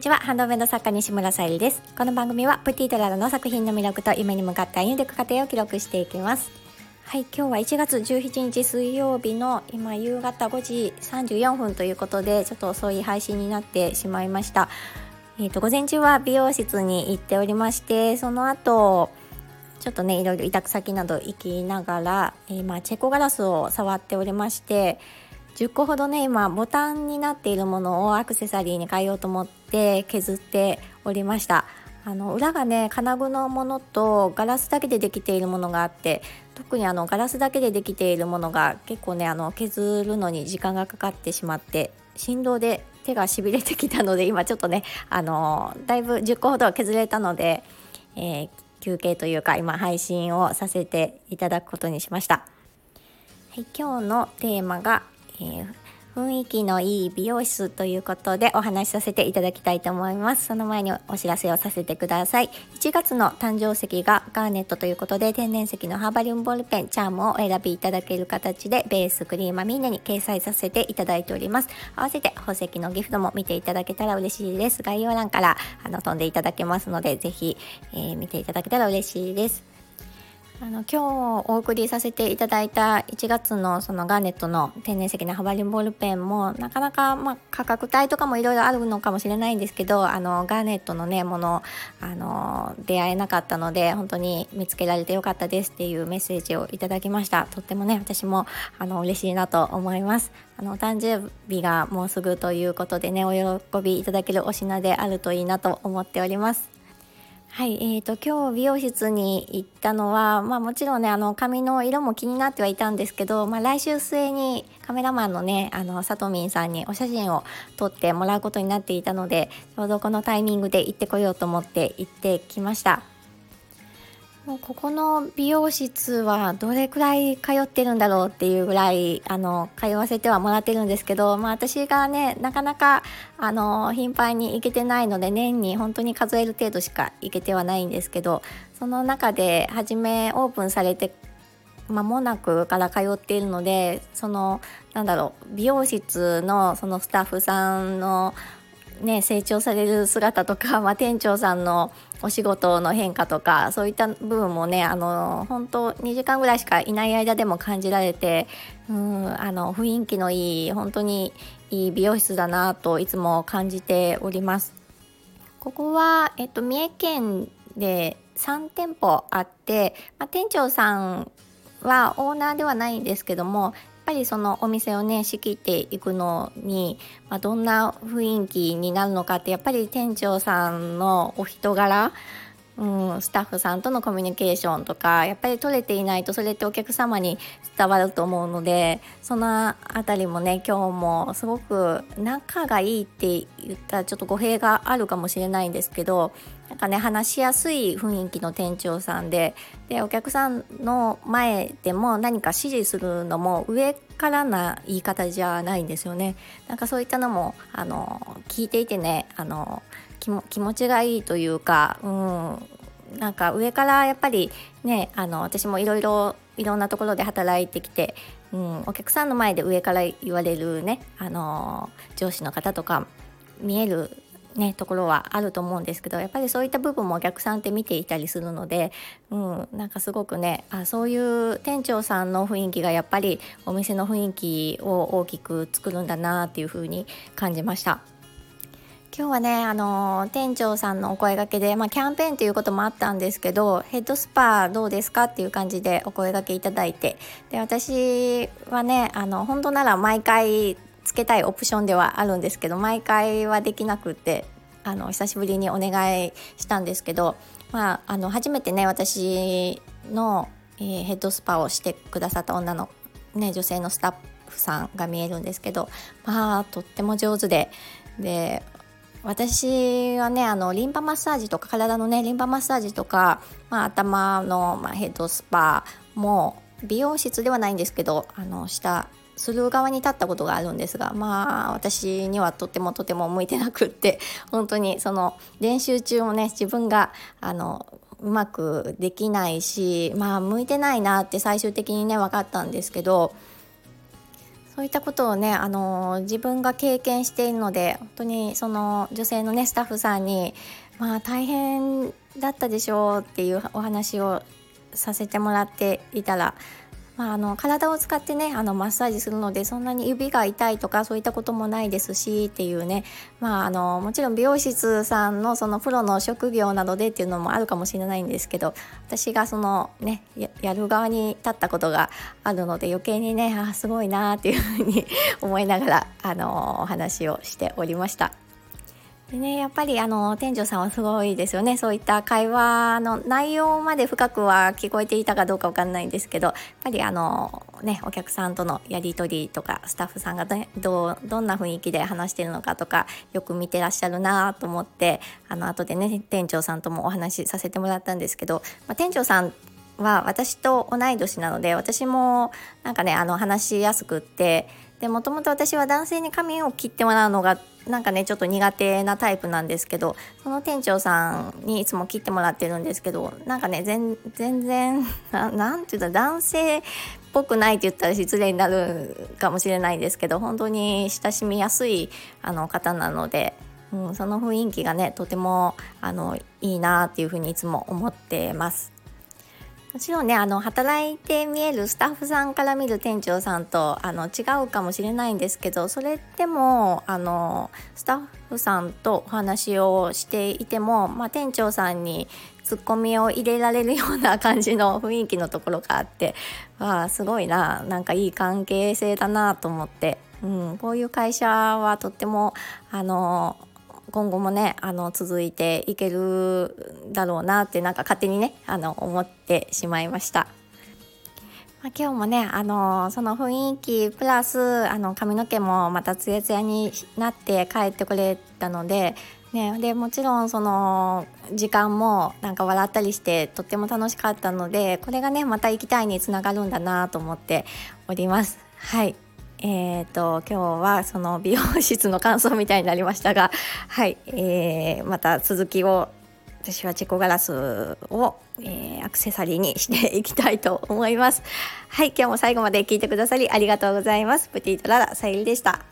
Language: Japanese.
にちは。ハンドメイド作家西村さゆりです。この番組はプティトララの作品の魅力と夢に向かって歩んでいく過程を記録していきます。はい今日は1月17日水曜日の今夕方5時34分ということでちょっと遅い配信になってしまいました。えーと、午前中は美容室に行っておりましてその後ちょっとねいろいろ委託先など行きながら、えー、まあ、チェコガラスを触っておりまして10個ほどね今ボタンになっているものをアクセサリーに変えようと思って削っておりましたあの裏がね金具のものとガラスだけでできているものがあって特にあのガラスだけでできているものが結構ねあの削るのに時間がかかってしまって振動で手がしびれてきたので今ちょっとねあのだいぶ10個ほど削れたので、えー、休憩というか今配信をさせていただくことにしました。はい、今日のテーマがえー、雰囲気のいい美容室ということでお話しさせていただきたいと思います。その前にお知らせをさせてください。1月の誕生石がガーネットということで天然石のハーバリウムボールペンチャームをお選びいただける形でベースクリーマみんなに掲載させていただいております。合わせて宝石のギフトも見ていただけたら嬉しいです。概要欄からあの飛んでいただけますのでぜひ、えー、見ていただけたら嬉しいです。あの今日お送りさせていただいた1月のそのガーネットの天然石のハバリンボールペンもなかなか、まあ、価格帯とかもいろいろあるのかもしれないんですけどあのガーネットのねものあの出会えなかったので本当に見つけられてよかったですっていうメッセージをいただきました。とってもね私もあの嬉しいなと思います。あのお誕生日がもうすぐということでねお喜びいただけるお品であるといいなと思っております。はい、えーと、今日美容室に行ったのは、まあ、もちろんねあの髪の色も気になってはいたんですけど、まあ、来週末にカメラマンのねあのさとみんさんにお写真を撮ってもらうことになっていたのでちょうどこのタイミングで行ってこようと思って行ってきました。もうここの美容室はどれくらい通ってるんだろうっていうぐらいあの通わせてはもらってるんですけど、まあ、私がねなかなかあの頻繁に行けてないので年に本当に数える程度しか行けてはないんですけどその中で初めオープンされて間もなくから通っているのでそのなんだろう美容室のそのスタッフさんのね、成長される姿とか、まあ、店長さんのお仕事の変化とかそういった部分もねあの本当2時間ぐらいしかいない間でも感じられてうんあの雰囲気のいい本当にいい美容室だなといつも感じております。ここは、えっと、三重県で3店舗あって、まあ、店長さんはオーナーではないんですけどもぱりそのお店をね仕切っていくのに、まあ、どんな雰囲気になるのかってやっぱり店長さんのお人柄うん、スタッフさんとのコミュニケーションとかやっぱり取れていないとそれってお客様に伝わると思うのでその辺りもね今日もすごく仲がいいって言ったらちょっと語弊があるかもしれないんですけどなんかね話しやすい雰囲気の店長さんででお客さんの前でも何か指示するのも上からな言い方じゃないんですよね。なんかそういったのもあの聞いていてねあの気持ちがいいというか、うん、なんか上からやっぱりねあの私もいろいろいろんなところで働いてきて、うん、お客さんの前で上から言われるねあの上司の方とか見えるね、ところはあると思うんですけどやっぱりそういった部分もお客さんって見ていたりするので、うん、なんかすごくねあそういう店長さんの雰囲気がやっぱりお店の雰囲気を大きく作るんだなっていう風に感じました。今日はね、あの店長さんのお声がけで、まあ、キャンペーンということもあったんですけどヘッドスパどうですかっていう感じでお声がけいただいてで私はねあの本当なら毎回つけたいオプションではあるんですけど毎回はできなくってあの久しぶりにお願いしたんですけど、まあ、あの初めてね私の、えー、ヘッドスパをしてくださった女の、ね、女性のスタッフさんが見えるんですけどまあとっても上手でで私はねあのリンパマッサージとか体のねリンパマッサージとか、まあ、頭の、まあ、ヘッドスパも美容室ではないんですけどあのしたする側に立ったことがあるんですがまあ私にはとてもとても向いてなくって 本当にその練習中もね自分があのうまくできないしまあ向いてないなって最終的にね分かったんですけどそういったことをね、あの自分が経験しているので本当にその女性のねスタッフさんにまあ大変だったでしょうっていうお話をさせてもらっていたらまあ、あの体を使ってねあのマッサージするのでそんなに指が痛いとかそういったこともないですしっていうね、まあ、あのもちろん美容室さんのそのプロの職業などでっていうのもあるかもしれないんですけど私がそのねやる側に立ったことがあるので余計にねあすごいなっていうふうに思いながらあのお話をしておりました。でね、やっぱりあの店長さんはすごいですよね。そういった会話の内容まで深くは聞こえていたかどうかわかんないんですけどやっぱりあの、ね、お客さんとのやり取りとかスタッフさんがどどんな雰囲気で話してるのかとかよく見てらっしゃるなと思ってあの後でね店長さんともお話しさせてもらったんですけど、まあ、店長さんは私と同い年なので私もなんかねあの話しやすくってでもともと私は男性に髪を切ってもらうのがなんかねちょっと苦手なタイプなんですけどその店長さんにいつも切ってもらってるんですけどなんかね全然 なんて言うた男性っぽくないって言ったら失礼になるかもしれないんですけど本当に親しみやすいあの方なので、うん、その雰囲気がねとてもあのいいなっていうふうにいつも思ってます。もちろんねあの働いて見えるスタッフさんから見る店長さんとあの違うかもしれないんですけどそれでもあのスタッフさんとお話をしていても、まあ、店長さんにツッコミを入れられるような感じの雰囲気のところがあってわあすごいななんかいい関係性だなと思って、うん、こういう会社はとってもあの今後もねあの続いていけるだろうなってなんか勝手にねあの思ってしまいました。まあ、今日もね、あのその雰囲気プラスあの髪の毛もまたツヤツヤになって帰ってくれたので,、ね、でもちろんその時間もなんか笑ったりしてとっても楽しかったのでこれがねまた行きたいにつながるんだなと思っております。はいえーと、今日はその美容室の感想みたいになりましたが、はいえー、また続きを私はチェコガラスを、えー、アクセサリーにしていきたいと思います。はい、今日も最後まで聞いてくださりありがとうございます。プティートララさゆりでした。